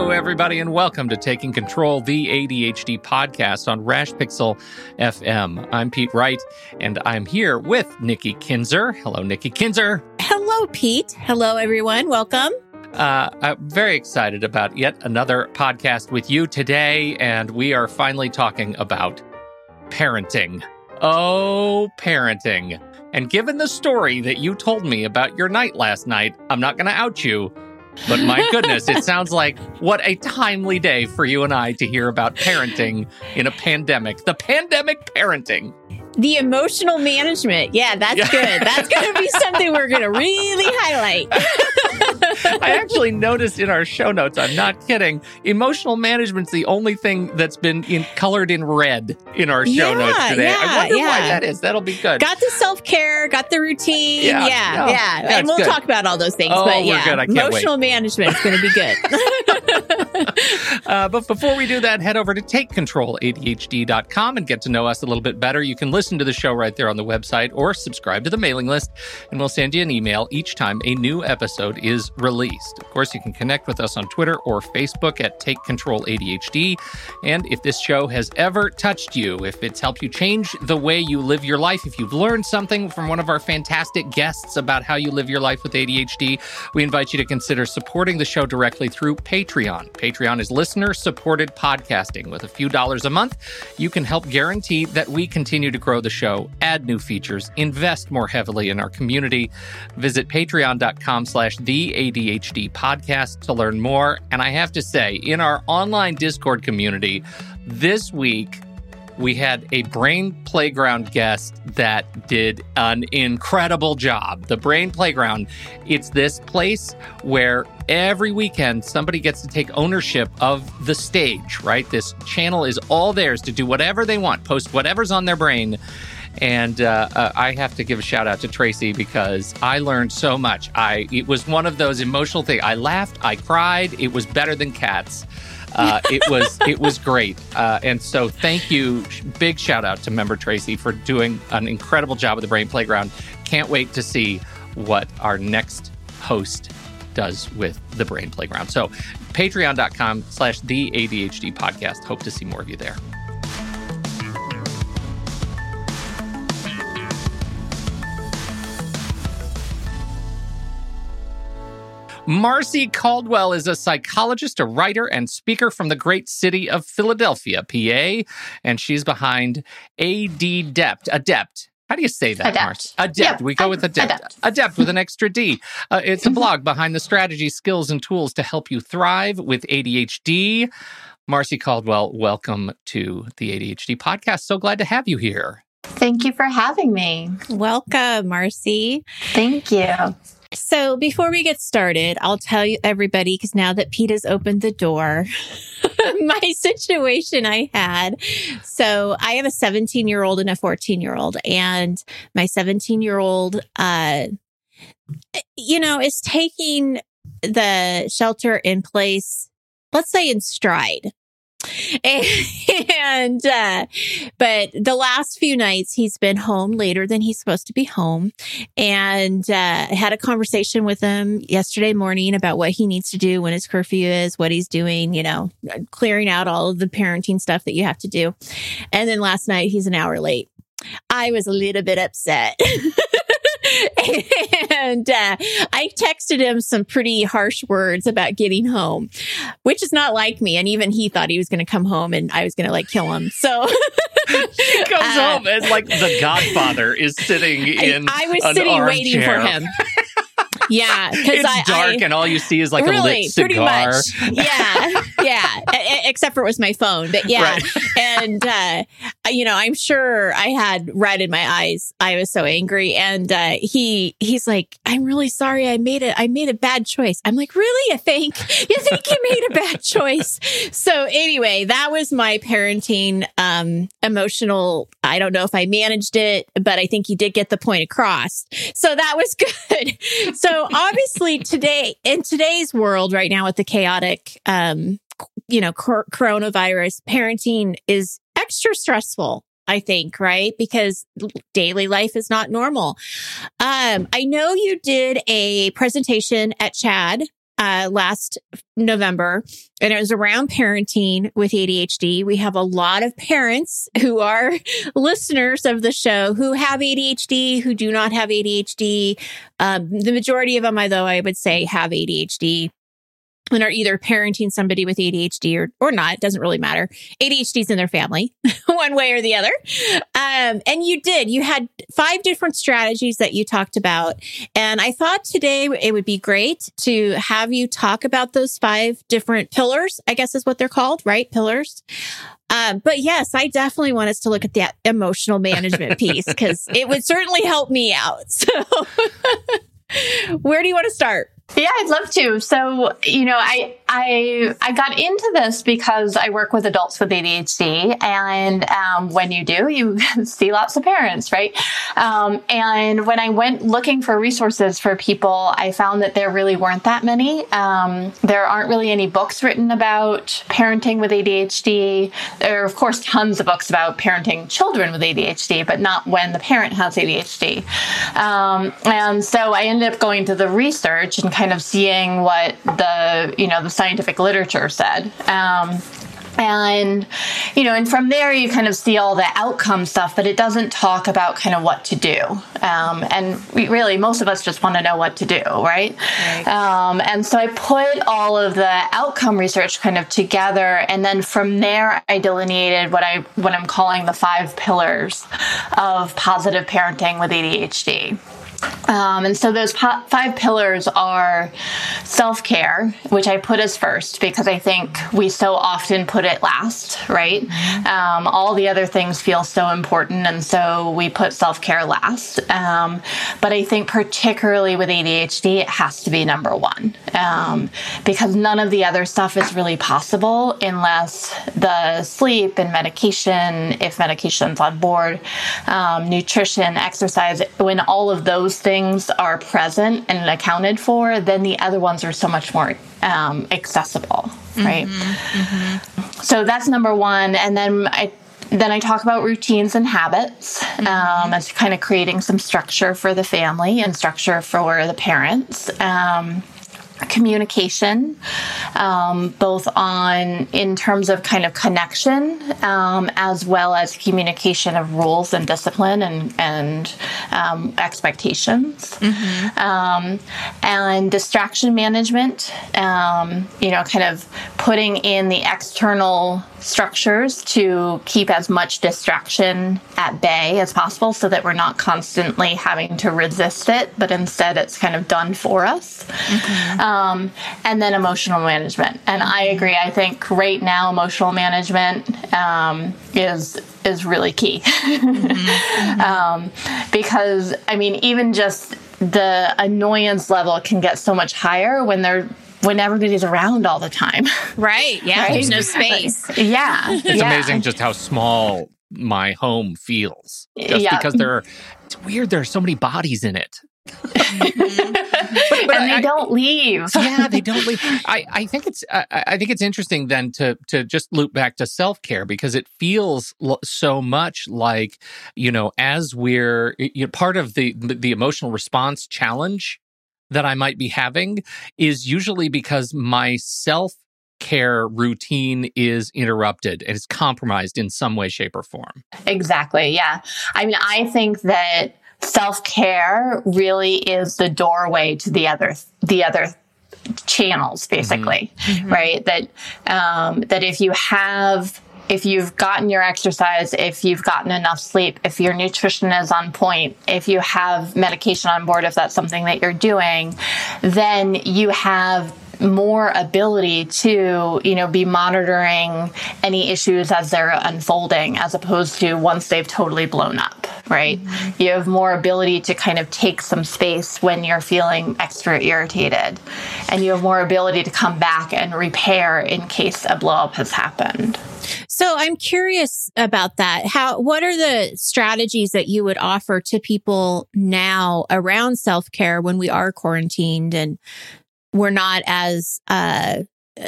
Hello, everybody, and welcome to Taking Control, the ADHD podcast on Rash Pixel FM. I'm Pete Wright, and I'm here with Nikki Kinzer. Hello, Nikki Kinzer. Hello, Pete. Hello, everyone. Welcome. Uh, I'm very excited about yet another podcast with you today, and we are finally talking about parenting. Oh, parenting. And given the story that you told me about your night last night, I'm not going to out you, but my goodness, it sounds like what a timely day for you and I to hear about parenting in a pandemic. The pandemic parenting. The emotional management. Yeah, that's Yeah. good. That's going to be something we're going to really highlight. I actually noticed in our show notes, I'm not kidding, emotional management's the only thing that's been in, colored in red in our show Yeah, notes today. I yeah, wonder why that is. That'll be good. got the self care, got the routine. Yeah, Yeah, yeah, yeah. yeah, and we'll good. talk about all those things. Oh, but we're yeah, good. I can't wait. emotional management is going to be good. Uh, but before we do that, head over to takecontroladhd.com and get to know us a little bit better. You can listen to the show right there on the website or subscribe to the mailing list, and we'll send you an email each time a new episode is released. Of course, you can connect with us on Twitter or Facebook at Take Control ADHD. And if this show has ever touched you, if it's helped you change the way you live your life, if you've learned something from one of our fantastic guests about how you live your life with ADHD, we invite you to consider supporting the show directly through Patreon. Patreon is listener supported podcasting. With a few dollars a month, you can help guarantee that we continue to grow the show, add new features, invest more heavily in our community. Visit patreon.com slash the ADHD podcast to learn more. And I have to say, in our online Discord community, this week, we had a brain playground guest that did an incredible job. The brain playground, it's this place where every weekend somebody gets to take ownership of the stage, right? This channel is all theirs to do whatever they want, post whatever's on their brain. And uh, uh, I have to give a shout out to Tracy because I learned so much. I it was one of those emotional things. I laughed, I cried. It was better than cats. Uh, it was it was great, uh, and so thank you. Big shout out to member Tracy for doing an incredible job with the Brain Playground. Can't wait to see what our next host does with the Brain Playground. So, patreon.com slash the ADHD podcast. Hope to see more of you there. Marcy Caldwell is a psychologist, a writer, and speaker from the great city of Philadelphia, PA, and she's behind ADDept. Adept. How do you say that, Adept. Marcy? Adept. Yeah, we go ad- with adept. adept. Adept with an extra D. Uh, it's a blog behind the strategy, skills, and tools to help you thrive with ADHD. Marcy Caldwell, welcome to the ADHD podcast. So glad to have you here. Thank you for having me. Welcome, Marcy. Thank you. So before we get started, I'll tell you everybody, because now that Pete has opened the door, my situation I had. So I have a 17 year old and a 14 year old, and my 17 year old, uh, you know, is taking the shelter in place, let's say in stride. And, uh, but the last few nights he's been home later than he's supposed to be home. And, uh, had a conversation with him yesterday morning about what he needs to do when his curfew is, what he's doing, you know, clearing out all of the parenting stuff that you have to do. And then last night he's an hour late. I was a little bit upset. and uh, I texted him some pretty harsh words about getting home, which is not like me. And even he thought he was going to come home and I was going to like kill him. So He comes Uh, home and like the Godfather is sitting in. I was an sitting waiting for him. Yeah, because It's I dark I, and all you see is like a really lit pretty cigar. much. Yeah, yeah. E- except for it was my phone, but yeah. Right. and uh, you know, I'm sure I had red in my eyes. I was so angry, and uh, he he's like, "I'm really sorry. I made it. I made a bad choice." I'm like, "Really? You think? You think you made a bad choice?" So anyway, that was my parenting um, emotional. I don't know if I managed it, but I think he did get the point across. So that was good. So obviously today in today's world right now with the chaotic um you know cor- coronavirus parenting is extra stressful I think, right? Because daily life is not normal. Um, I know you did a presentation at CHADD uh, last November, and it was around parenting with ADHD. We have a lot of parents who are listeners of the show who have ADHD, who do not have ADHD. Um, the majority of them, though, I would say have ADHD and are either parenting somebody with ADHD or, or not. It doesn't really matter. ADHD is in their family, one way or the other. Um, and you did, you had five different strategies that you talked about. And I thought today it would be great to have you talk about those five different pillars, I guess is what they're called, right? Pillars. Um, but yes, I definitely want us to look at that emotional management piece because it would certainly help me out. So where do you want to start? Yeah, I'd love to. So, you know, I I I got into this because I work with adults with ADHD, and um, when you do, you see lots of parents, right? Um, and when I went looking for resources for people, I found that there really weren't that many. Um, there aren't really any books written about parenting with ADHD. There are, of course, tons of books about parenting children with ADHD, but not when the parent has ADHD. Um, and so I ended up going to the research and kind of seeing what the you know the scientific literature said. Um, and you know and from there you kind of see all the outcome stuff but it doesn't talk about kind of what to do um, and we really most of us just want to know what to do right, right. Um, and so i put all of the outcome research kind of together and then from there i delineated what i what i'm calling the five pillars of positive parenting with adhd um, and so those po- five pillars are self care, which I put as first because I think we so often put it last, right? Mm-hmm. Um, all the other things feel so important, and so we put self care last. Um, but I think particularly with ADHD, it has to be number one um, because none of the other stuff is really possible unless the sleep and medication, if medication's on board, um, nutrition, exercise, when all of those those things are present and accounted for, then the other ones are so much more um, accessible, right? Mm-hmm, mm-hmm. So that's number one. And then I then I talk about routines and habits mm-hmm. um, as kind of creating some structure for the family and structure for the parents. Um, communication, um, both on in terms of kind of connection, um, as well as communication of rules and discipline and and um, expectations, mm-hmm. Um, and distraction management. Um, you know, kind of putting in the external structures to keep as much distraction at bay as possible, so that we're not constantly having to resist it, but instead it's kind of done for us. Mm-hmm um, and then emotional management. And I agree. I think right now emotional management um, is is really key mm-hmm. um, because I mean even just the annoyance level can get so much higher when they're when everybody's around all the time. Right. Yeah. Right? There's no space. Like, yeah. It's yeah. amazing just how small my home feels. Just yeah. because there are, it's weird. There are so many bodies in it. Mm-hmm. but, but and they I, don't leave. yeah, they don't leave. I, I think it's I, I think it's interesting then to to just loop back to self care because it feels so much like you know as we're you know, part of the the emotional response challenge that I might be having is usually because my self care routine is interrupted and is compromised in some way, shape, or form. Exactly. Yeah. I mean, I think that self care really is the doorway to the other the other channels basically mm-hmm. mm-hmm. right that um, that if you have if you've gotten your exercise, if you've gotten enough sleep, if your nutrition is on point, if you have medication on board, if that's something that you're doing, then you have more ability to, you know, be monitoring any issues as they're unfolding as opposed to once they've totally blown up, right? Mm-hmm. You have more ability to kind of take some space when you're feeling extra irritated. And you have more ability to come back and repair in case a blowup has happened. So I'm curious about that. How what are the strategies that you would offer to people now around self-care when we are quarantined and we're not as uh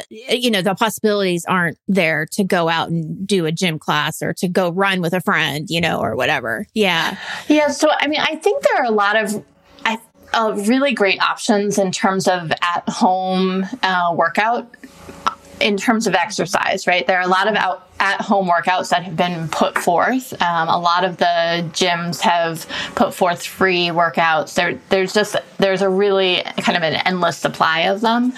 you know the possibilities aren't there to go out and do a gym class or to go run with a friend you know or whatever yeah yeah so i mean i think there are a lot of uh, really great options in terms of at home uh, workout in terms of exercise, right? There are a lot of out, at home workouts that have been put forth. Um, a lot of the gyms have put forth free workouts. There, there's just there's a really kind of an endless supply of them.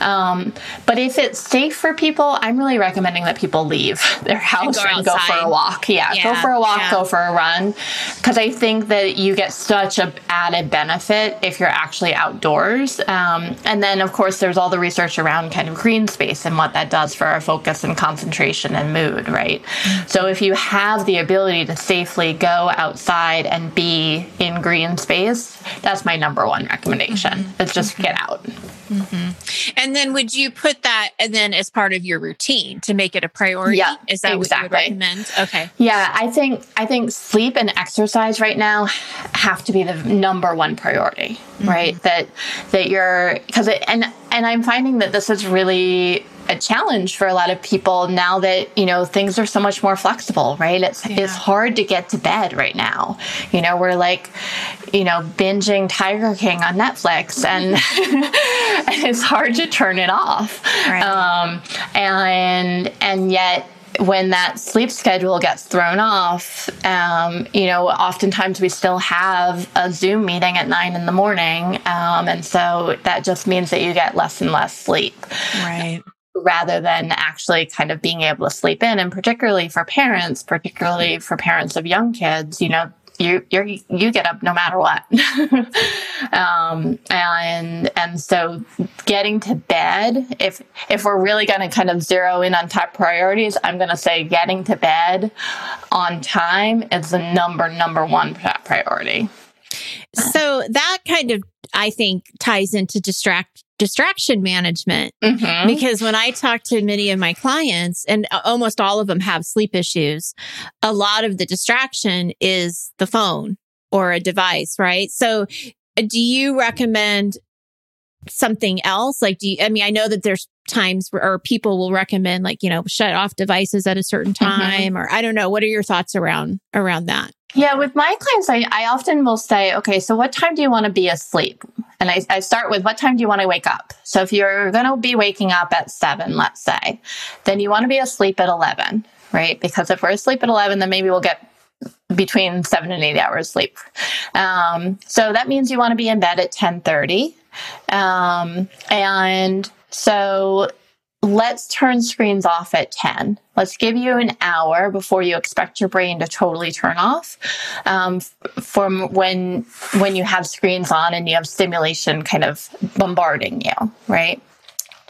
Um, but if it's safe for people, I'm really recommending that people leave their house and go, and go for a walk. Yeah, yeah, go for a walk, yeah. go for a run, because I think that you get such a added benefit if you're actually outdoors. Um, and then of course there's all the research around kind of green space and what that does for our focus and concentration and mood, right? So if you have the ability to safely go outside and be in green space, that's my number one recommendation. Mm-hmm. Is just get out. Mm-hmm. And then would you put that and then as part of your routine to make it a priority? Yeah, is that exactly. what you would recommend? Okay. Yeah, I think I think sleep and exercise right now have to be the number one priority, mm-hmm. right? That that you're because and and I'm finding that this is really a challenge for a lot of people now that you know things are so much more flexible right it's yeah. it's hard to get to bed right now you know we're like you know binging tiger king on netflix and, and it's hard to turn it off right. um, and and yet when that sleep schedule gets thrown off, um, you know, oftentimes we still have a Zoom meeting at nine in the morning. Um, and so that just means that you get less and less sleep. Right rather than actually kind of being able to sleep in. And particularly for parents, particularly for parents of young kids, you know, you you you get up no matter what, um, and and so getting to bed. If if we're really going to kind of zero in on top priorities, I'm going to say getting to bed on time is the number number one priority. So that kind of I think ties into distract distraction management mm-hmm. because when I talk to many of my clients and almost all of them have sleep issues, a lot of the distraction is the phone or a device, right? So do you recommend something else? Like, do you, I mean, I know that there's times where or people will recommend like, you know, shut off devices at a certain mm-hmm. time mm-hmm. or I don't know. What are your thoughts around, around that? Yeah, with my clients, I, I often will say, okay, so what time do you want to be asleep? And I, I start with what time do you want to wake up? So if you're going to be waking up at seven, let's say, then you want to be asleep at 11, right? Because if we're asleep at 11, then maybe we'll get between seven and eight hours sleep. Um, so that means you want to be in bed at 1030. Um, and so let's turn screens off at 10. Let's give you an hour before you expect your brain to totally turn off um, from when when you have screens on and you have stimulation kind of bombarding you, right?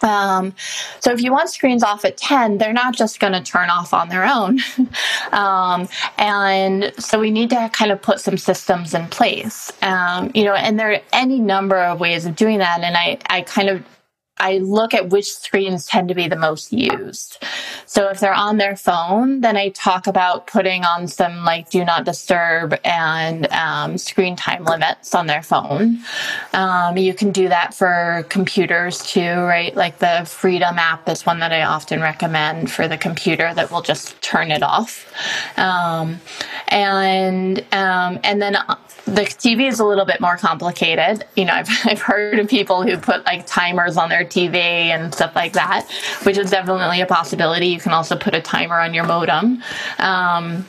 Um, so if you want screens off at 10, they're not just going to turn off on their own. um, and so we need to kind of put some systems in place. Um, you know, and there are any number of ways of doing that. And I, I kind of I look at which screens tend to be the most used. So if they're on their phone, then I talk about putting on some like do not disturb and um, screen time limits on their phone. Um, you can do that for computers too, right? Like the Freedom app is one that I often recommend for the computer that will just turn it off. Um, and um, and then the TV is a little bit more complicated. You know, I've, I've heard of people who put like timers on their TV and stuff like that, which is definitely a possibility. You can also put a timer on your modem. Um,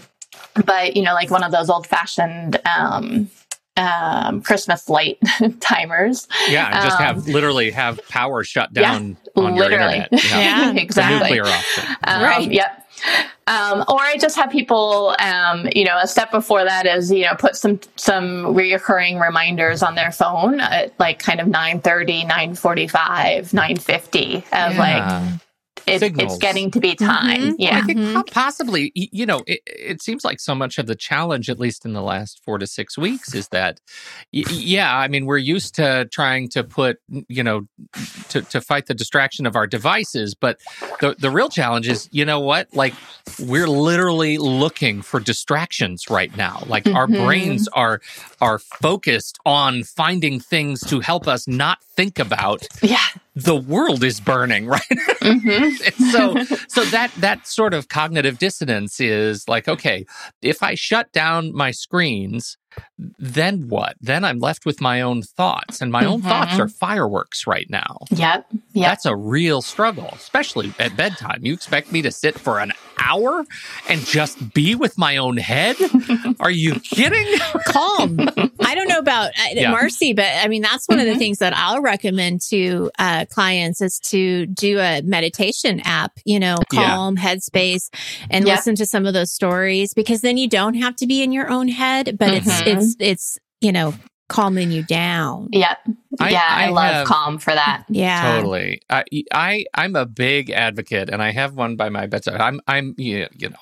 but, you know, like one of those old fashioned, um, um, Christmas light timers. Yeah, just have um, literally have power shut down yeah, on literally. your internet. Yeah, yeah exactly. The nuclear option. Um, right. Yep. Um, or I just have people, um, you know, a step before that is, you know, put some, some reoccurring reminders on their phone at like kind of 930, 945, 950 of yeah. like, it, it's getting to be time. Mm-hmm. Yeah. I think mm-hmm. possibly, you know, it, it, seems like so much of the challenge, at least in the last four to six weeks, is that, yeah, I mean, we're used to trying to put, you know, to, to fight the distraction of our devices. But the, the real challenge is, you know what? Like, we're literally looking for distractions right now. Like, mm-hmm. our brains are, are focused on finding things to help us not think about yeah the world is burning right mm-hmm. so so that that sort of cognitive dissonance is like okay if i shut down my screens then what? Then I'm left with my own thoughts, and my own thoughts Mhm. are fireworks right now. Yep. Yep. That's a real struggle, especially at bedtime. You expect me to sit for an hour and just be with my own head? Are you kidding? calm. I don't know about uh, Yeah. Marcy, but I mean, that's one of the Mhm. things that I'll recommend to uh, clients is to do a meditation app, you know, Yeah. calm, headspace, and Yeah. listen to some of those stories because then you don't have to be in your own head, but it's, Mhm. it's, it's, you know, calming you down. Yep. I- yeah, I, I love have- calm for that. Yeah. Totally. I, I, I'm a big advocate, and I have one by my bedside. I'm, I'm, you you know,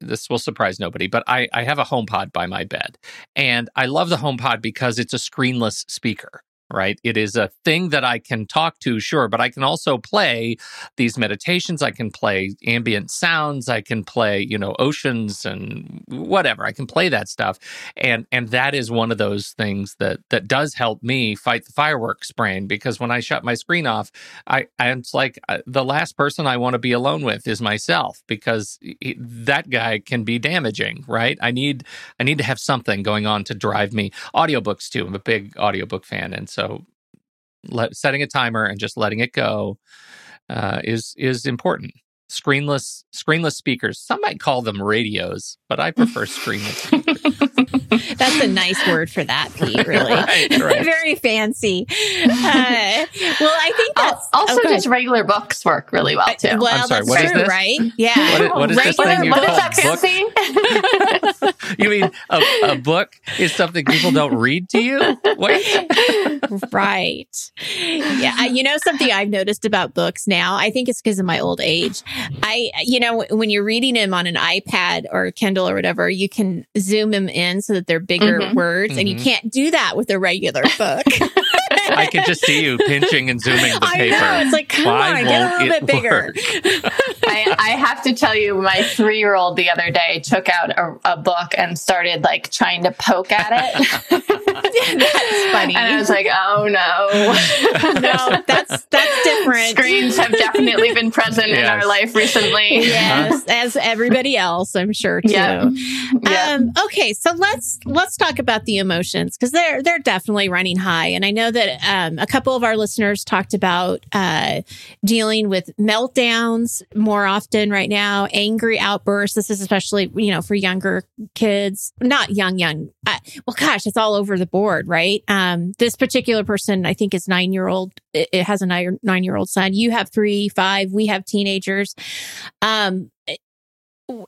this will surprise nobody, but I, I have a HomePod by my bed, and I love the HomePod because it's a screenless speaker. Right. It is a thing that I can talk to, sure, but I can also play these meditations. I can play ambient sounds. I can play, you know, oceans and whatever. I can play that stuff. And and that is one of those things that that does help me fight the fireworks brain because when I shut my screen off, I I'm like uh, the last person I want to be alone with is myself because he- that guy can be damaging, right? I need I need to have something going on to drive me. Audiobooks too. I'm a big audiobook fan and so let, setting a timer and just letting it go uh, is is important. Screenless screenless speakers. Some might call them radios, but I prefer screenless. That's a nice word for that, Pete, really. Right, right. Very fancy. Uh, well, I think Al- that's Also, oh, just regular books work really well too. Well, I'm sorry, that's what is true, this? right? Yeah. What is- what is this thing you what is call that book? fancy? you mean a, a book is something people don't read to you? Wait. right. Yeah. You know, something I've noticed about books now, I think it's because of my old age. I, you know, when you're reading them on an iPad or Kindle or whatever, you can zoom them in so that they're bigger Mhm. words and you Mhm. can't do that with a regular book. I can just see you pinching and zooming the I paper. know. It's like, come Why on, get a little bit bigger. I, I have to tell you, my three year old the other day took out a, a book and started like trying to poke at it. That's funny. And I was like, oh no. no, that's that's different. Screens have definitely been present in our life recently. Yes, as everybody else, I'm sure too. Yeah. Yeah. Um, okay, so let's let's talk about the emotions because they're they're definitely running high, and I know that um, a couple of our listeners talked about uh, dealing with meltdowns more often right now, angry outbursts. This is especially you know for younger kids, not young young. Uh, well, gosh, it's all over the board, right? Um, this particular person, I think, is nine year old. It, it has a nine year old son. You have three, five. We have teenagers. Um,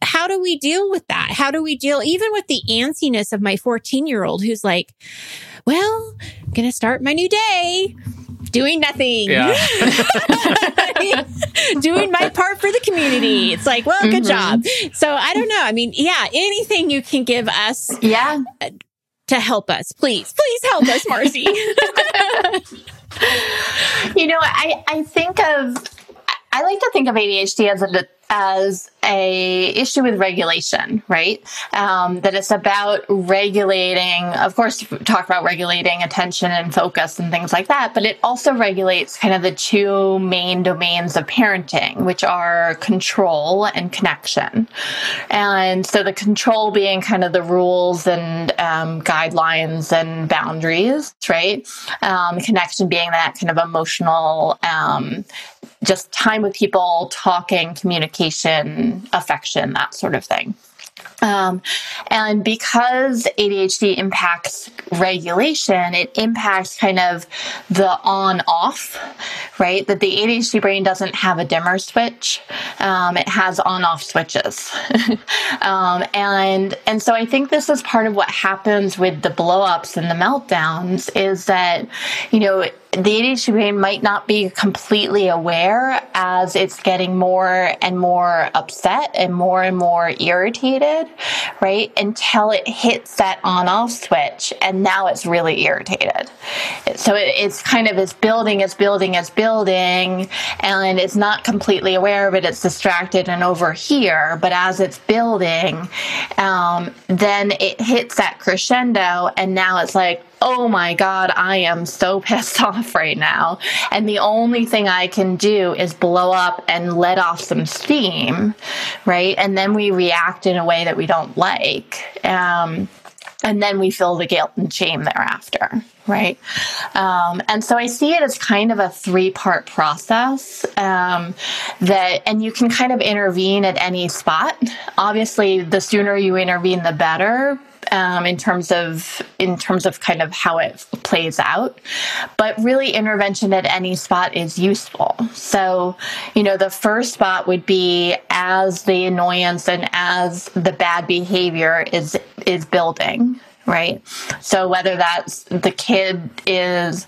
how do we deal with that? How do we deal even with the antsiness of my 14 year old who's like, well, I'm going to start my new day doing nothing. Yeah. doing my part for the community. It's like, well, good Mhm. job. So I don't know. I mean, yeah, anything you can give us Yeah. to help us, please, please help us, Marcy. You know, I, I think of, I like to think of ADHD as a, as a issue with regulation, right? Um, that it's about regulating, of course, talk about regulating attention and focus and things like that, but it also regulates kind of the two main domains of parenting, which are control and connection. And so the control being kind of the rules and um, guidelines and boundaries, right? Um, connection being that kind of emotional, um, just time with people, talking, communication, affection, that sort of thing. Um, and because ADHD impacts regulation, it impacts kind of the on off, right? That the ADHD brain doesn't have a dimmer switch. Um, it has on off switches. um, and, and so I think this is part of what happens with the blow ups and the meltdowns is that, you know, the ADHD brain might not be completely aware as it's getting more and more upset and more and more irritated, right? Until it hits that on off switch and now it's really irritated. So it, it's kind of it's building, it's building, it's building, and it's not completely aware of it. It's distracted and over here, but as it's building, um, then it hits that crescendo and now it's like, oh my God, I am so pissed off right now. And the only thing I can do is blow up and let off some steam, right? And then we react in a way that we don't like. Um, and then we feel the guilt and shame thereafter right um, and so i see it as kind of a three part process um, that and you can kind of intervene at any spot obviously the sooner you intervene the better um, in terms of in terms of kind of how it plays out. But really, intervention at any spot is useful. So, you know, the first spot would be as the annoyance and as the bad behavior is is building right? So whether that's the kid is,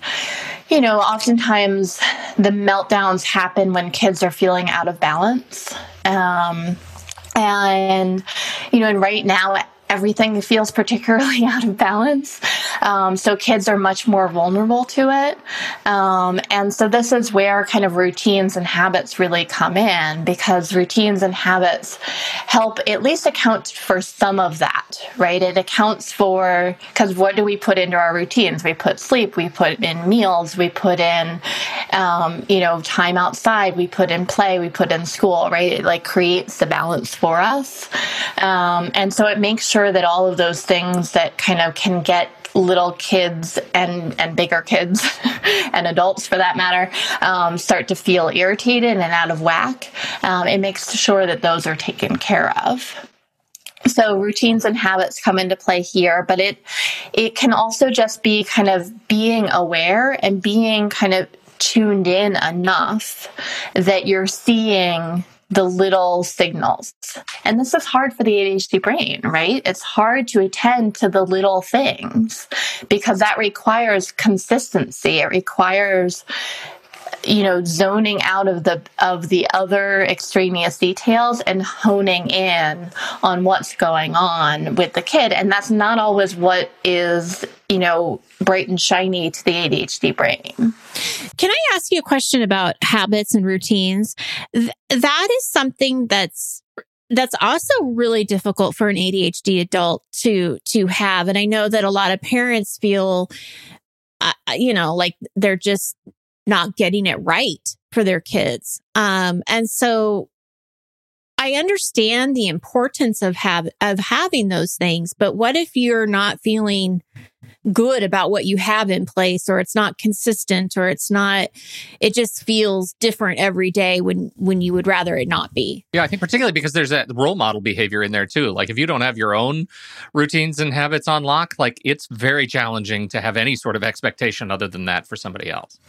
you know, oftentimes the meltdowns happen when kids are feeling out of balance. Um, and, you know, and right now everything feels particularly out of balance. Um, so kids are much more vulnerable to it. Um, and so this is where kind of routines and habits really come in because routines and habits help at least account for some of that, right? It accounts for, because what do we put into our routines? We put sleep, we put in meals, we put in, um, you know, time outside, we put in play, we put in school, right? It like creates the balance for us. Um, and so it makes sure sure that all of those things that kind of can get little kids and and bigger kids and adults for that matter um, start to feel irritated and out of whack um, it makes sure that those are taken care of. So routines and habits come into play here but it it can also just be kind of being aware and being kind of tuned in enough that you're seeing the little signals. And this is hard for the ADHD brain, right? It's hard to attend to the little things because that requires consistency. It requires you know zoning out of the of the other extraneous details and honing in on what's going on with the kid and that's not always what is you know bright and shiny to the ADHD brain. Can I ask you a question about habits and routines? Th- that is something that's that's also really difficult for an ADHD adult to to have and I know that a lot of parents feel uh, you know like they're just not getting it right for their kids. Um, and so I understand the importance of have of having those things, but what if you're not feeling good about what you have in place or it's not consistent or it's not it just feels different every day when when you would rather it not be? Yeah i think particularly because there's that role model behavior in there too. Like if you don't have your own routines and habits on lock like it's very challenging to have any sort of expectation other than that for somebody else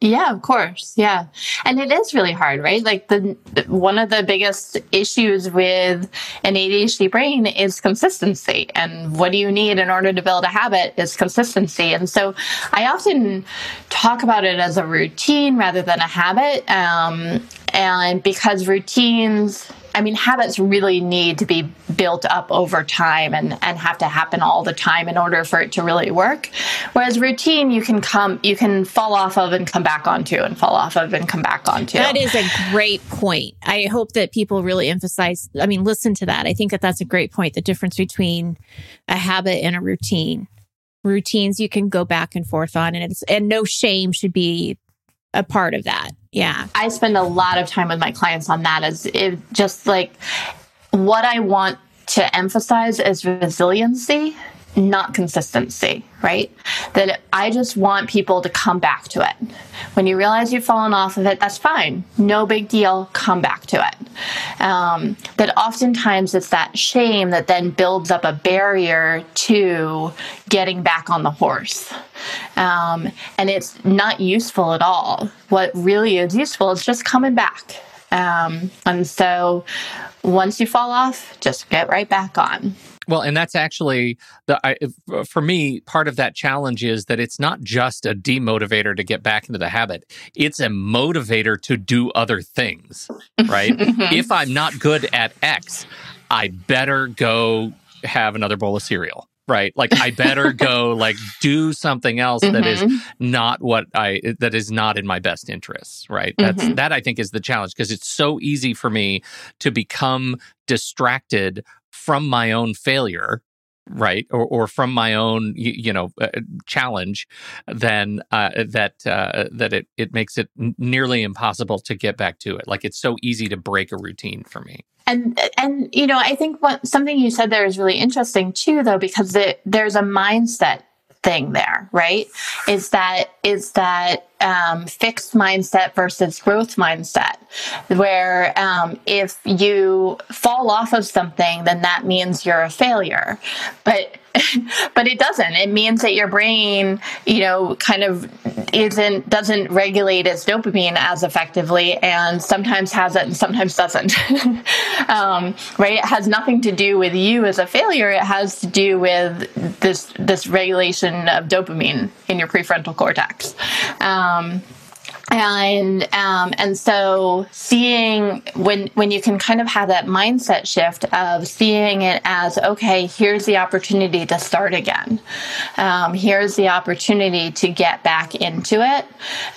yeah, of course. Yeah. And it is really hard, right? Like the one of the biggest issues with an ADHD brain is consistency. And what do you need in order to build a habit is consistency. And so I often talk about it as a routine rather than a habit. Um, and because routines I mean, habits really need to be built up over time and, and have to happen all the time in order for it to really work. Whereas routine, you can come, you can fall off of and come back onto and fall off of and come back onto. That is a great point. I hope that people really emphasize, I mean, listen to that. I think that that's a great point. The difference between a habit and a routine. Routines you can go back and forth on and it's, and no shame should be a part of that. Yeah. I spend a lot of time with my clients on that as it just like what I want to emphasize is resiliency not consistency, right? That I just want people to come back to it. When you realize you've fallen off of it, that's fine. No big deal. Come back to it. Um, that oftentimes it's that shame that then builds up a barrier to getting back on the horse. Um, and it's not useful at all. What really is useful is just coming back. Um, and so once you fall off, just get right back on. Well, and that's actually the I, for me part of that challenge is that it's not just a demotivator to get back into the habit; it's a motivator to do other things. Right? mm-hmm. If I'm not good at X, I better go have another bowl of cereal. Right? Like I better go like do something else mm-hmm. that is mm-hmm. not what I that is not in my best interests. Right? That's mm-hmm. that I think is the challenge because it's so easy for me to become distracted from my own failure right or, or from my own you, you know uh, challenge then uh, that uh, that it, it makes it nearly impossible to get back to it. Like it's so easy to break a routine for me. And and you know i think what something you said there is really interesting too though because it, there's a mindset thing there right? Is that is that um, fixed mindset versus growth mindset, where um, if you fall off of something, then that means you're a failure. But but it doesn't. It means that your brain, you know, kind of isn't doesn't regulate its dopamine as effectively, and sometimes has it and sometimes doesn't. um, right? It has nothing to do with you as a failure. It has to do with this this regulation of dopamine in your prefrontal cortex. Um, um, and um, and so seeing when when you can kind of have that mindset shift of seeing it as okay here's the opportunity to start again. Um, here's the opportunity to get back into it.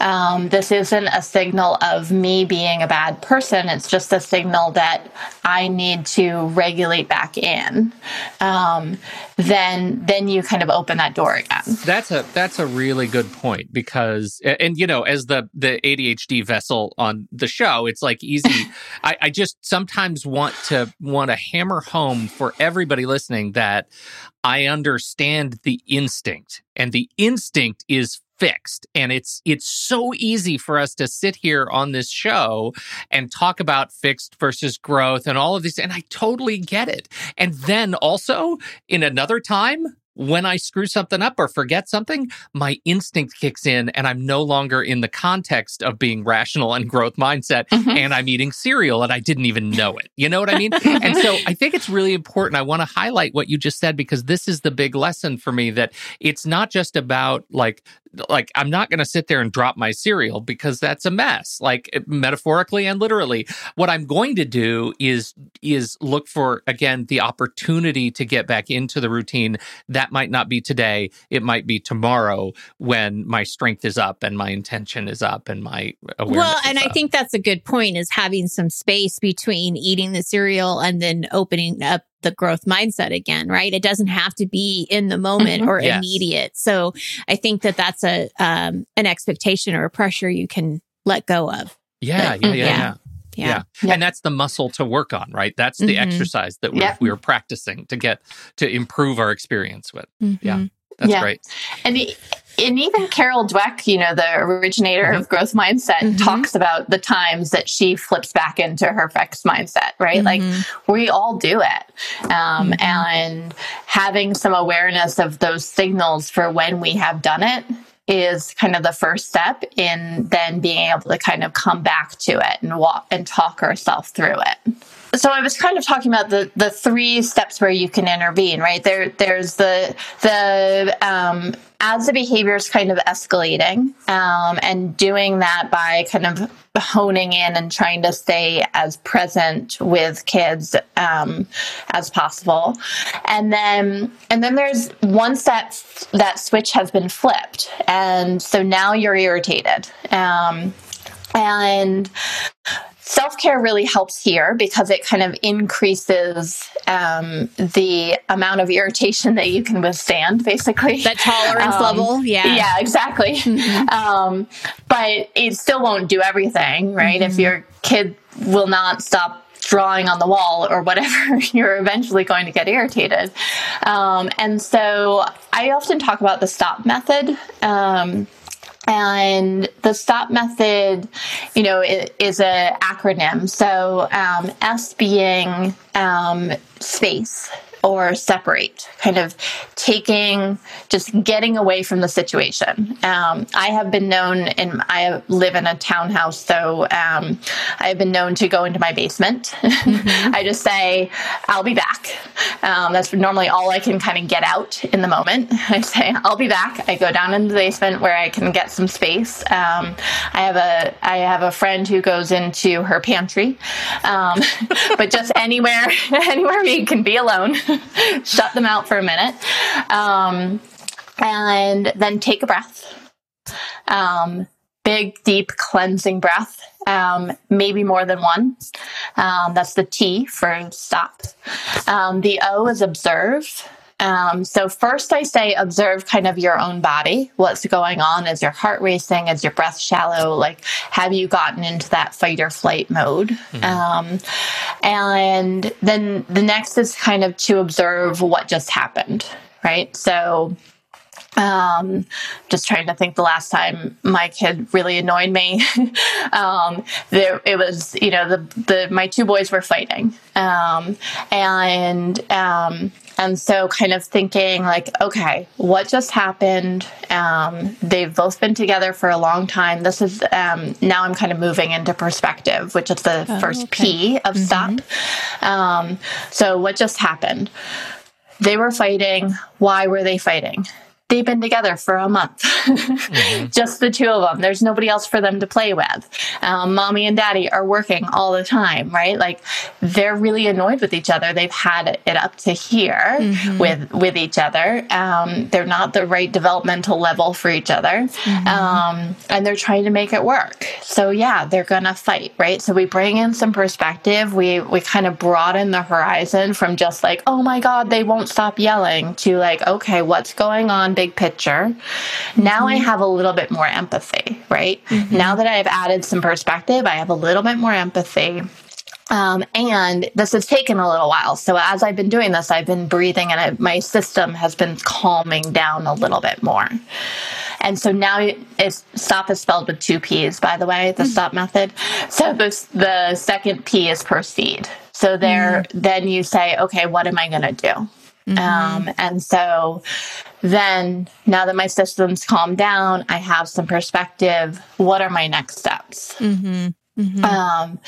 Um, this isn't a signal of me being a bad person. It's just a signal that I need to regulate back in. Um, then then you kind of open that door again that's a that's a really good point because and you know as the the ADHD vessel on the show. It's like easy. I, I just sometimes want to want to hammer home for everybody listening that I understand the instinct, and the instinct is fixed and it's it's so easy for us to sit here on this show and talk about fixed versus growth and all of these and I totally get it. And then also in another time when I screw something up or forget something, my instinct kicks in and I'm no longer in the context of being rational and growth mindset mm-hmm. and I'm eating cereal and I didn't even know it. You know what I mean? and so I think it's really important. I want to highlight what you just said because this is the big lesson for me that it's not just about like like I'm not going to sit there and drop my cereal because that's a mess like eh, metaphorically and literally what I'm going to do is is look for again the opportunity to get back into the routine that might not be today it might be tomorrow when my strength is up and my intention is up and my awareness well and I think that's a good point is having some space between eating the cereal and then opening up the growth mindset again, right? It doesn't have to be in the moment mm-hmm. or yes. immediate. So I think that that's a um, an expectation or a pressure you can let go of. Yeah, but, yeah, yeah, yeah, yeah. Yeah. yeah. And that's the muscle to work on, right? That's the mm-hmm. exercise that we're, yep. we're practicing to get to improve our experience with. Mm-hmm. Yeah. That's yeah. great. And the, and even Carol Dweck, you know, the originator mm-hmm. of growth mindset, mm-hmm. talks about the times that she flips back into her fixed mindset, right? Mm-hmm. Like we all do it. Um, mm-hmm. and having some awareness of those signals for when we have done it is kind of the first step in then being able to kind of come back to it and walk and talk ourselves through it so I was kind of talking about the the three steps where you can intervene, right? There there's the the um, as the behavior is kind of escalating, um, and doing that by kind of honing in and trying to stay as present with kids um, as possible, and then and then there's once that that switch has been flipped, and so now you're irritated. Um, and Self care really helps here because it kind of increases um, the amount of irritation that you can withstand, basically. That tolerance um, level. Yeah. Yeah, exactly. Mm-hmm. Um, but it still won't do everything, right? Mm-hmm. If your kid will not stop drawing on the wall or whatever, you're eventually going to get irritated. Um, and so I often talk about the stop method. And the stop method, you know, is an acronym. So um, S being um, space or separate, kind of taking, just getting away from the situation. Um, I have been known, and I live in a townhouse, so um, I have been known to go into my basement. Mm-hmm. I just say, I'll be back. Um, that's normally all I can kind of get out in the moment. I say, I'll be back. I go down into the basement where I can get some space. Um, I have a I have a friend who goes into her pantry, um, but just anywhere anywhere we can be alone. shut them out for a minute, um, and then take a breath. Um, big, deep cleansing breath, um, maybe more than one. Um, that's the T for stop. Um, the O is observe. Um, so first I say observe kind of your own body. What's going on? Is your heart racing? Is your breath shallow? Like, have you gotten into that fight or flight mode? Mm-hmm. Um, and then the next is kind of to observe what just happened, right? So um, just trying to think the last time my kid really annoyed me. um, there, it was, you know, the, the, my two boys were fighting. Um, and, um, and so kind of thinking like, okay, what just happened? Um, they've both been together for a long time. This is, um, now I'm kind of moving into perspective, which is the oh, first okay. P of mm-hmm. stop. Um, so what just happened? They were fighting. Why were they fighting? They've been together for a month, mm-hmm. just the two of them. There's nobody else for them to play with. Um, mommy and daddy are working all the time, right? Like they're really annoyed with each other. They've had it up to here mm-hmm. with with each other. Um, they're not the right developmental level for each other, mm-hmm. um, and they're trying to make it work. So yeah, they're gonna fight, right? So we bring in some perspective. We we kind of broaden the horizon from just like, oh my god, they won't stop yelling, to like, okay, what's going on? Big picture. Now mm-hmm. I have a little bit more empathy, right? Mm-hmm. Now that I've added some perspective, I have a little bit more empathy. Um, and this has taken a little while. So as I've been doing this, I've been breathing and I, my system has been calming down a little bit more. And so now it's STOPP is spelled with two P's, by the way, the mm-hmm. STOPP method. So this, the second P is proceed. So there, mm-hmm. then you say, okay, what am I going to do? Mm-hmm. Um, and so then now that my system's calmed down, I have some perspective. What are my next steps? Mm-hmm. Mm-hmm. Um,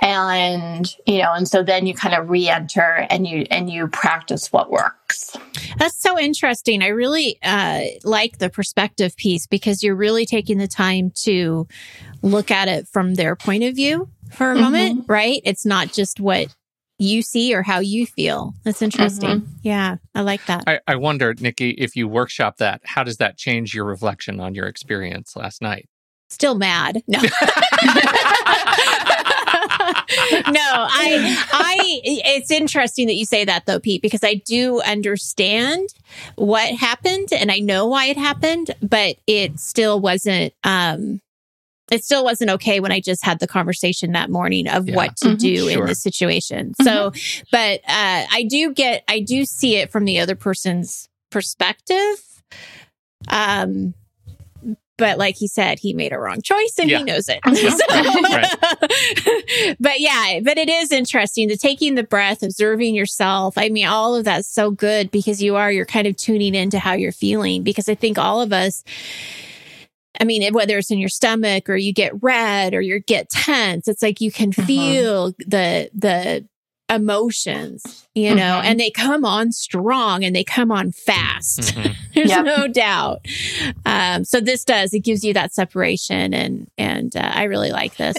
and you know, and so then you kind of re-enter and you and you practice what works. That's so interesting. I really uh, like the perspective piece because you're really taking the time to look at it from their point of view for a mm-hmm. moment, right? It's not just what you see or how you feel. That's interesting. Mm-hmm. Yeah, I like that. I, I wonder, Nikki, if you workshop that, how does that change your reflection on your experience last night? Still mad. No. no, I, I, it's interesting that you say that though, Pete, because I do understand what happened and I know why it happened, but it still wasn't, um, it still wasn't okay when I just had the conversation that morning of yeah. what to mm-hmm, do sure. in this situation. Mm-hmm. So, but uh, I do get, I do see it from the other person's perspective. Um, but like he said, he made a wrong choice and yeah. he knows it. so, but yeah, but it is interesting to taking the breath, observing yourself. I mean, all of that's so good because you are, you're kind of tuning into how you're feeling because I think all of us, I mean, whether it's in your stomach or you get red or you get tense, it's like you can uh-huh. feel uh-huh. the, the emotions, you know, mm-hmm. and they come on strong and they come on fast. Mm-hmm. There's yep. no doubt. Um, so this does, it gives you that separation and, and, uh, I really like this.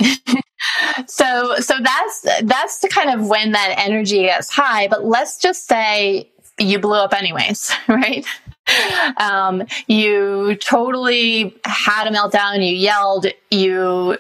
so, so that's, that's the kind of when that energy gets high, but let's just say you blew up anyways, right? um, you totally had a meltdown, you yelled, you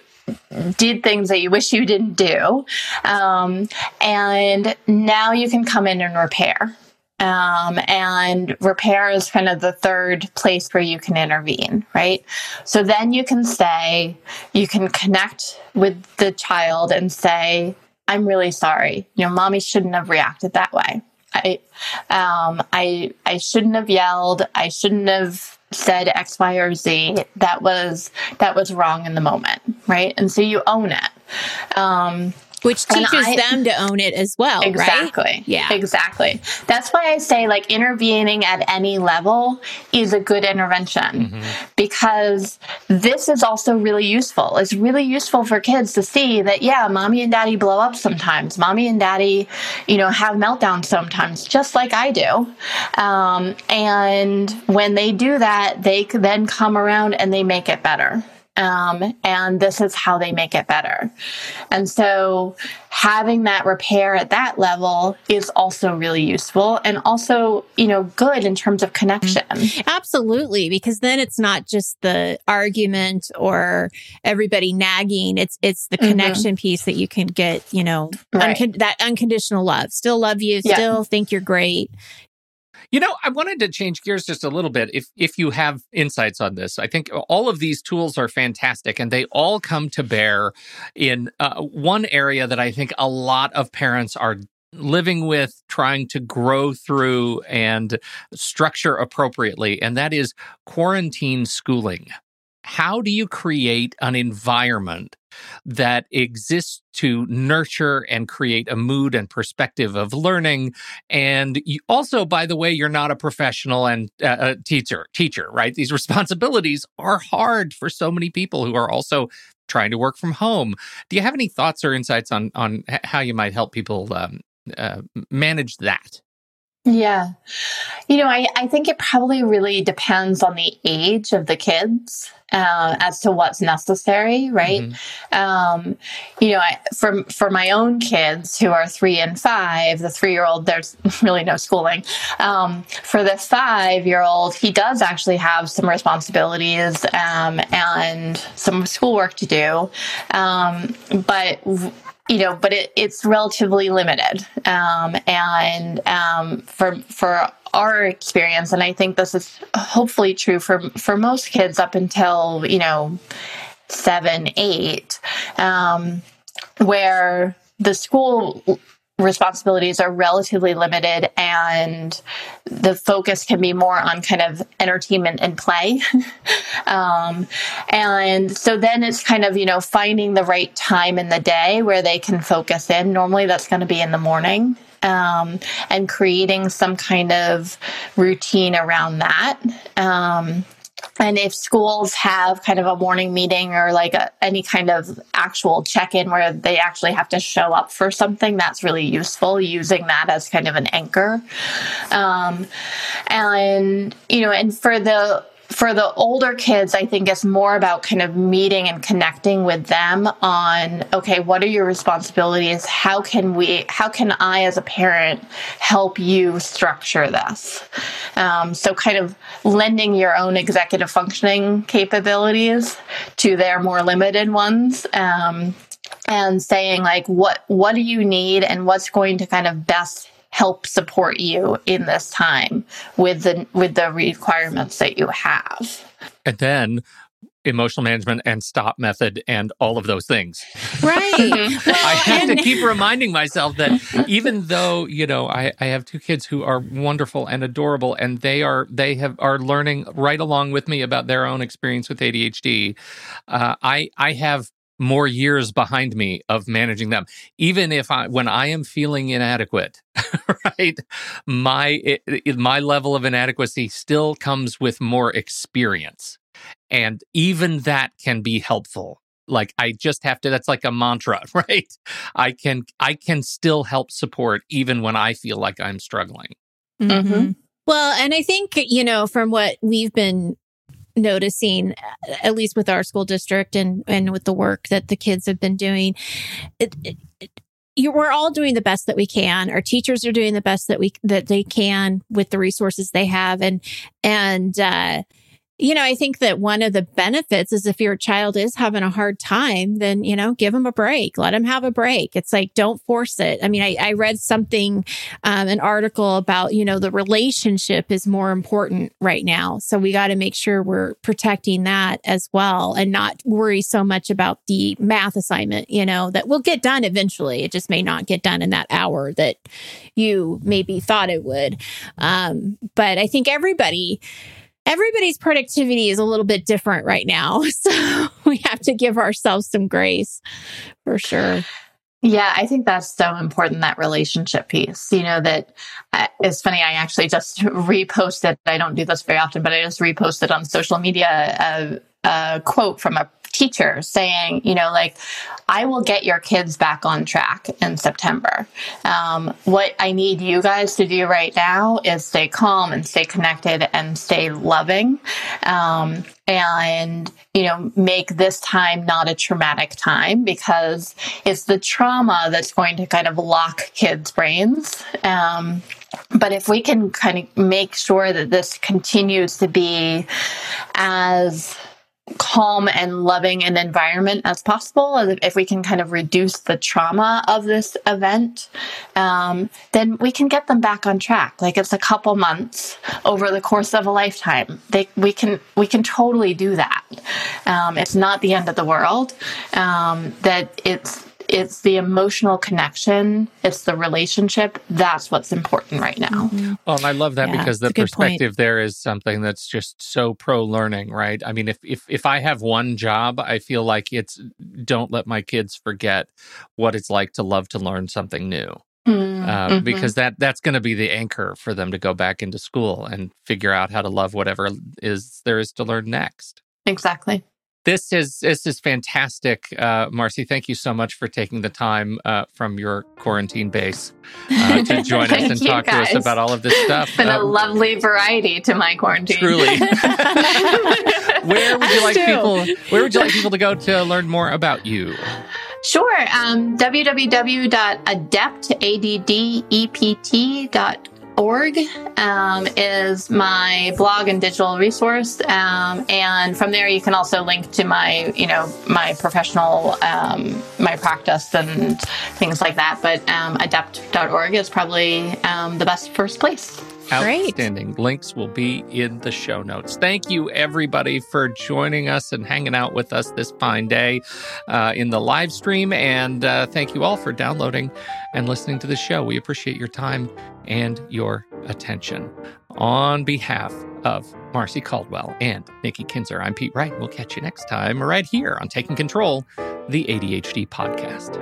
did things that you wish you didn't do. Um, and now you can come in and repair. Um, and repair is kind of the third place where you can intervene, right? So then you can say, you can connect with the child and say, I'm really sorry. You know, mommy shouldn't have reacted that way. I, um, I, I shouldn't have yelled. I shouldn't have said X, Y, or Z. That was, that was wrong in the moment. Right. And so you own it. Um, which teaches I, them to own it as well. Exactly. Right? Yeah. Exactly. That's why I say like intervening at any level is a good intervention mm-hmm. because this is also really useful. It's really useful for kids to see that, yeah, mommy and daddy blow up sometimes. Mommy and daddy, you know, have meltdowns sometimes, just like I do. Um, and when they do that, they then come around and they make it better. Um, and this is how they make it better. And so having that repair at that level is also really useful and also, you know, good in terms of connection. Absolutely. Because then it's not just the argument or everybody nagging. It's, it's the mm-hmm. connection mm-hmm. piece that you can get, you know, right. that unconditional love. Still love you, yeah. still think you're great You know, I wanted to change gears just a little bit. If if you have insights on this, I think all of these tools are fantastic, and they all come to bear in uh, one area that I think a lot of parents are living with, trying to grow through, and structure appropriately, and that is quarantine schooling. How do you create an environment that exists to nurture and create a mood and perspective of learning. And also, by the way, you're not a professional and uh, a teacher, teacher, right? These responsibilities are hard for so many people who are also trying to work from home. Do you have any thoughts or insights on on how you might help people um, uh, manage that? Yeah. You know, I, I think it probably really depends on the age of the kids uh, as to what's necessary, right? Mm-hmm. Um, you know, I, for, for my own kids who are three and five, the three year old, there's really no schooling. Um, for the five year old, he does actually have some responsibilities um, and some schoolwork to do. Um, but you know, but it, it's relatively limited. Um, and um, for for our experience, and I think this is hopefully true for for most kids up until you know seven, eight, um, where the school responsibilities are relatively limited and the focus can be more on kind of entertainment and play. um, and so then it's kind of, you know, finding the right time in the day where they can focus in. Normally that's going to be in the morning. Um, and creating some kind of routine around that. Um, and if schools have kind of a morning meeting or like a, any kind of actual check in where they actually have to show up for something, that's really useful using that as kind of an anchor. Um, and, you know, and for the for the older kids, I think it's more about kind of meeting and connecting with them on, okay, what are your responsibilities? How can we, how can I as a parent help you structure this? Um, so kind of lending your own executive functioning capabilities to their more limited ones. Um, and saying like what what do you need and what's going to kind of best help support you in this time with the with the requirements that you have. And then emotional management and STOPP method and all of those things. Right. well, I have and... to keep reminding myself that even though, you know, I, I have two kids who are wonderful and adorable and they are they have are learning right along with me about their own experience with ADHD. Uh, I I have more years behind me of managing them. Even if i when i am feeling inadequate right my it, my level of inadequacy still comes with more experience. And even that can be helpful. Like i just have to that's like a mantra right? I can i can still help support even when i feel like i'm struggling. Mm-hmm. Well, and I think, you know, from what we've been noticing at least with our school district and and with the work that the kids have been doing it, it, it, you, we're all doing the best that we can. Our teachers are doing the best that we that they can with the resources they have. And and uh you know, I think that one of the benefits is if your child is having a hard time, then, you know, give them a break, let them have a break. It's like, don't force it. I mean, I, I read something, um, an article about, you know, the relationship is more important right now. So we got to make sure we're protecting that as well and not worry so much about the math assignment, you know, that will get done eventually. It just may not get done in that hour that you maybe thought it would. Um, but I think everybody, everybody's productivity is a little bit different right now. So we have to give ourselves some grace for sure. Yeah, I think that's so important that relationship piece. You know, that uh, it's funny. I actually just reposted, I don't do this very often, but I just reposted on social media a, a quote from a teacher saying, you know, like, I will get your kids back on track in September. Um, what I need you guys to do right now is stay calm and stay connected and stay loving. Um, and, you know, make this time not a traumatic time because it's the trauma that's going to kind of lock kids' brains. Um, but if we can kind of make sure that this continues to be as calm and loving an environment as possible, if we can kind of reduce the trauma of this event, um, then we can get them back on track. Like it's a couple months over the course of a lifetime. They, we can we can totally do that. Um, it's not the end of the world. Um, that it's it's the emotional connection, it's the relationship. That's what's important right now. Mm-hmm. Well, and I love that yeah, because the perspective there is something that's just so pro learning, right? I mean, if, if if I have one job, I feel like it's don't let my kids forget what it's like to love to learn something new. Mm, uh, mm-hmm. Because that that's going to be the anchor for them to go back into school and figure out how to love whatever is there is to learn next. Exactly. This is this is fantastic, uh, Marcy. Thank you so much for taking the time uh, from your quarantine base uh, to join us and talk guys. to us about all of this stuff. It's been a um, lovely variety to my quarantine. Truly. where would you like people? Where would you like people to go to learn more about you? Sure. Um, www.ADDept.org org um, is my blog and digital resource um, and from there you can also link to my you know my professional um, my practice and things like that but um, ADDept.org is probably um, the best first place Outstanding. Great. Links will be in the show notes. Thank you, everybody, for joining us and hanging out with us this fine day uh, in the live stream. And uh, thank you all for downloading and listening to the show. We appreciate your time and your attention. On behalf of Marcy Caldwell and Nikki Kinzer, I'm Pete Wright. We'll catch you next time right here on Taking Control, the ADHD podcast.